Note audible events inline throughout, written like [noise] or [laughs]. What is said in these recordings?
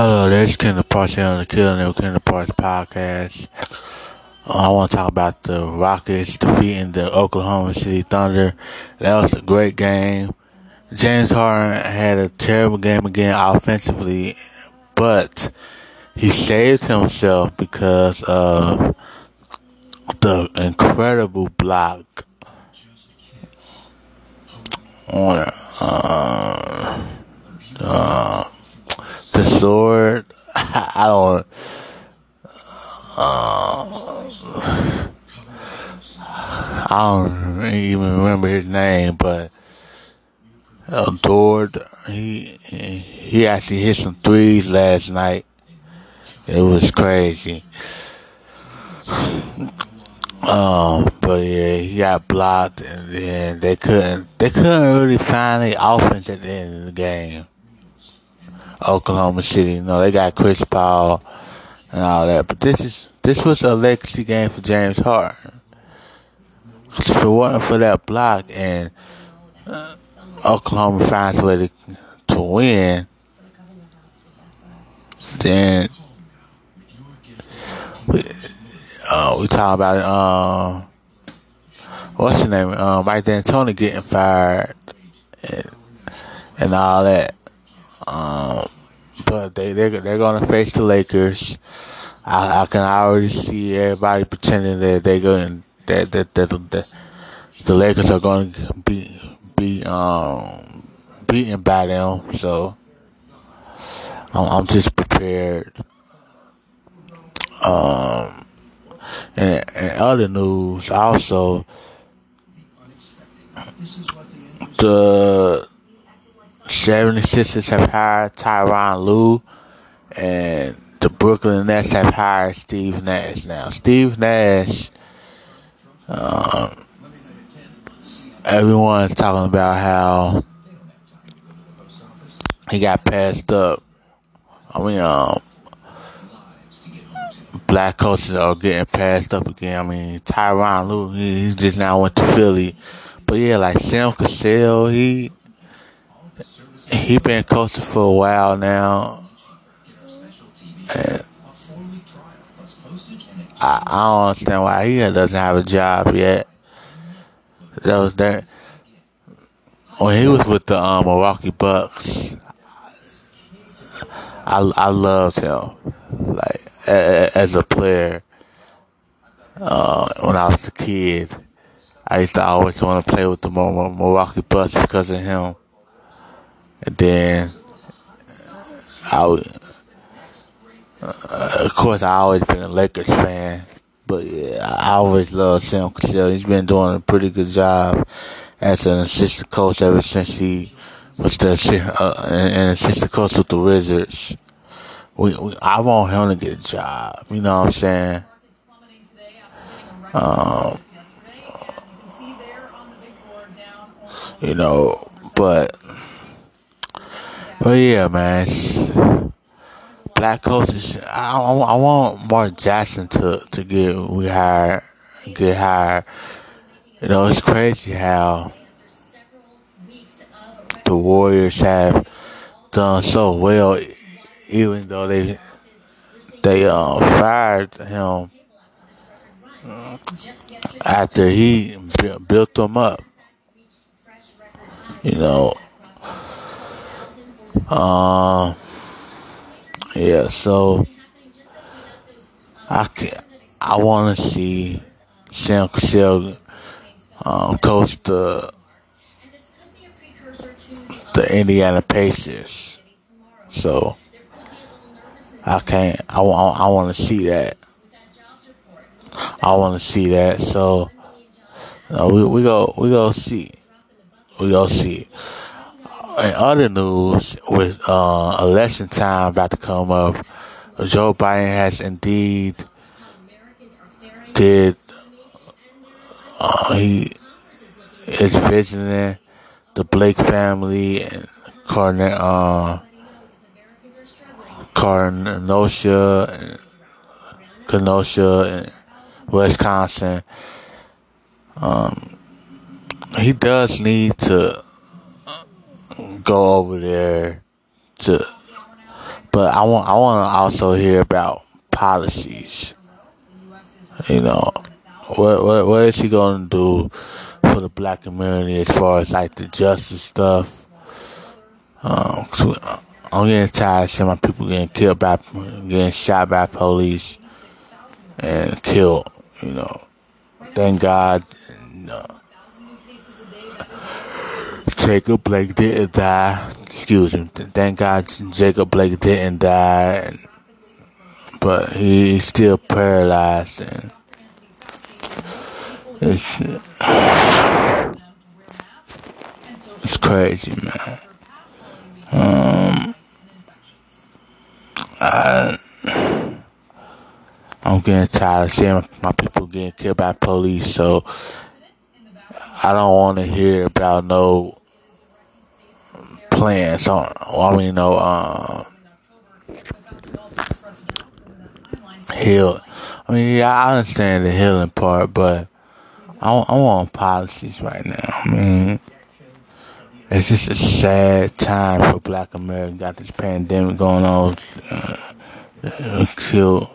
Hello, this is Kendall Parks here on the Killing Kendall Parks podcast. Uh, I want to talk about the Rockets defeating the Oklahoma City Thunder. That was a great game. James Harden had a terrible game again offensively, but he saved himself because of the incredible block on uh, uh, the sword. [laughs] I don't. Uh, I don't even remember his name, but adored. He he actually hit some threes last night. It was crazy. [sighs] Um, but yeah, he got blocked, and then they couldn't they couldn't really find any offense at the end of the game. Oklahoma City, you know, they got Chris Paul and all that, but this is this was a legacy game for James Harden. If it wasn't for that block and uh, Oklahoma finds a way to, to win, then we, uh, we talk about uh, what's the name? Uh, Mike D'Antoni getting fired and, and all that. Um, but they they they're gonna face the Lakers. I, I can already see everybody pretending that they're going that that that, that the Lakers are going to be be um beaten by them. So I'm, I'm just prepared. Um, and, and other news also the 76ers have hired Tyronn Lue and the Brooklyn Nets have hired Steve Nash. Now, Steve Nash, um, everyone's talking about how he got passed up. I mean, um, black coaches are getting passed up again. I mean, Tyronn Lue, he, he just now went to Philly. But yeah, like Sam Cassell, he he been coaching for a while now. And I, I don't understand why he doesn't have a job yet. That was there when he was with the um, Milwaukee Bucks. I I loved him like as a player. Uh, when I was a kid, I used to always want to play with the Milwaukee Bucks because of him. And then I uh, of course, I always been a Lakers fan, but yeah, I always loved Sam Cassell. He's been doing a pretty good job as an assistant coach ever since he was the uh, an assistant coach with the Wizards. We, we, I want him to get a job. You know what I'm saying? Um, you know, but but yeah, man. Black coaches. I, I, want Mark Jackson to to get we hire, get hired. You know, it's crazy how the Warriors have done so well, even though they they uh, fired him after he built them up. You know, um, yeah, so I can, I want to see Sam Cassell um, coach the the Indiana Pacers. So I can't. I want. I want to see that. I want to see that. So uh, we we go we go see. We go see in other news, with uh, election time about to come up, Joe Biden has indeed did. Uh, he is visiting the Blake family and Cardin, uh, and Kenosha, and Wisconsin. Um, he does need to go over there to but I want I want to also hear about policies. You know, what what what is he gonna do for the black community as far as like the justice stuff? Um, I'm getting tired of seeing my people getting killed by, getting shot by police and killed. You know, thank God. Jacob Blake didn't die. Excuse me. Thank God Jacob Blake didn't die, but he's still paralyzed and it's it's crazy, man. Um, I, I'm getting tired of seeing my people getting killed by police, so I don't want to hear about no plans on. I mean, no um, heal. I mean, yeah, I understand the healing part, but I, I want policies right now. I mean. It's just a sad time for Black America. Got this pandemic going on, uh, kill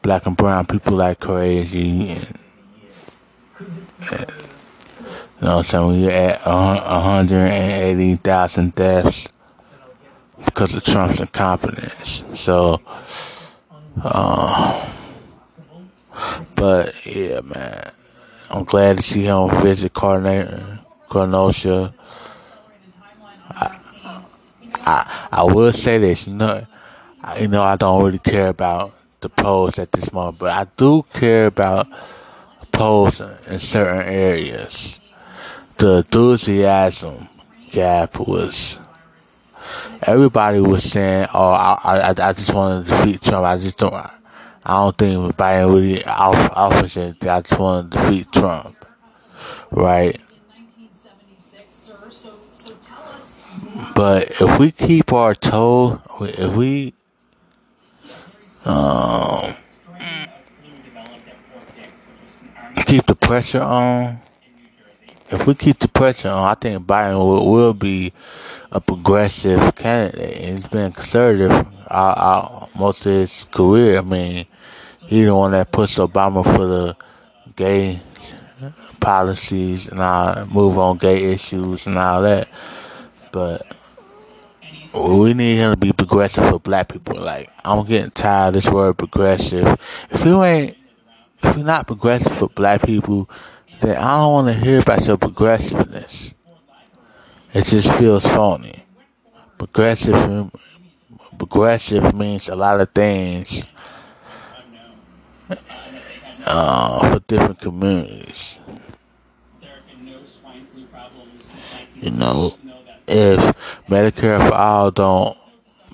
Black and Brown people like crazy. And, and, you know what I'm saying? We're at 180,000 deaths because of Trump's incompetence. So, uh, but yeah, man, I'm glad to see him visit Kenosha. I I will say this, you know, you know, I don't really care about the polls at this moment, but I do care about polls in certain areas. The enthusiasm gap was. Everybody was saying, "Oh, I, I, I just want to defeat Trump. I just don't. I don't think Biden really off, offers anything. I just want to defeat Trump, right?" But if we keep our toe, if we um, keep the pressure on, if we keep the pressure on, I think Biden will, will be a progressive candidate. He's been conservative all, all, most of his career. I mean, he's the one that pushed Obama for the gay policies and all, move on gay issues and all that. But we need him to be progressive for black people. Like, I'm getting tired of this word progressive. If you ain't, if you're not progressive for black people, then I don't want to hear about your progressiveness. It just feels phony. Progressive, progressive means a lot of things uh, for different communities. You know, if Medicare for all don't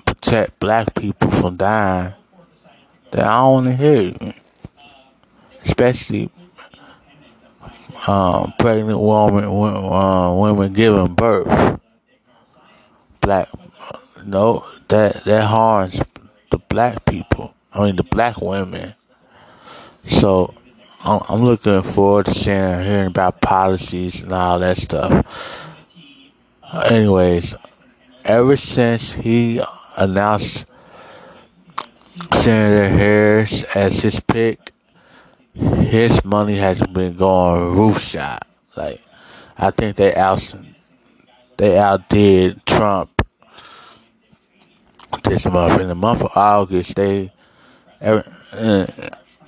protect black people from dying, then I don't want to hear it. Especially um, pregnant woman, uh, women giving birth. Black, no, that that harms the black people. I mean, the black women. So I'm looking forward to seeing, hearing about policies and all that stuff. Anyways, ever since he announced Senator Harris as his pick, his money has been going roof shot. Like, I think they out they outdid Trump this month. In the month of August, they uh,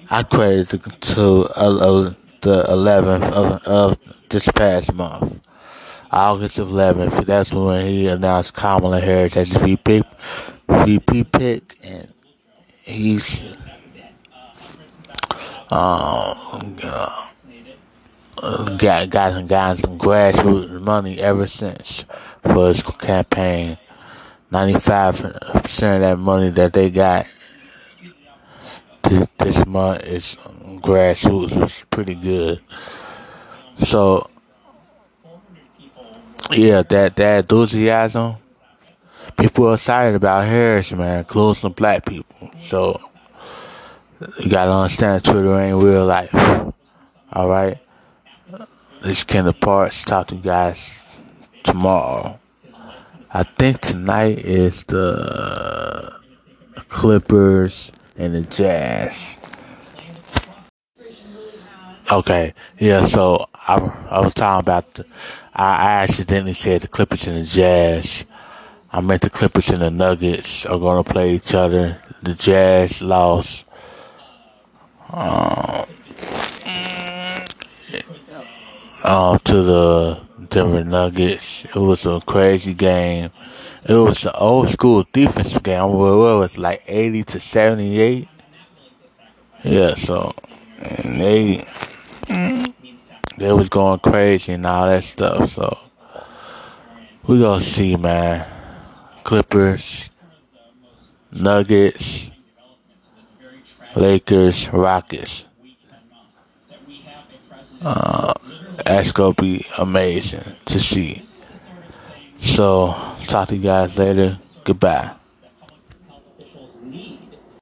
I credit to uh, the 11th of, of this past month. August 11th. That's when he announced Kamala Harris as VP, VP pick, and he's um, uh, got got gotten some grassroots money ever since for his campaign. Ninety-five percent of that money that they got this, this month is grassroots, which is pretty good. So yeah, that that enthusiasm. People are excited about Harris, man, including some black people. So you gotta understand Twitter ain't real life. All right. This Kendall Parks. Talk to you guys tomorrow. I think tonight is the Clippers and the Jazz. Okay, yeah. So I I was talking about the. I, I accidentally said the Clippers and the Jazz. I meant the Clippers and the Nuggets are going to play each other. The Jazz lost. Um, uh, to the Denver Nuggets. It was a crazy game. It was an old school defensive game. Well, it was like 80 to 78. Yeah, so they they was going crazy and all that stuff. So we gonna see, man. Clippers, Nuggets, Lakers, Rockets. Uh, that's gonna be amazing to see. So, talk to you guys later. Goodbye.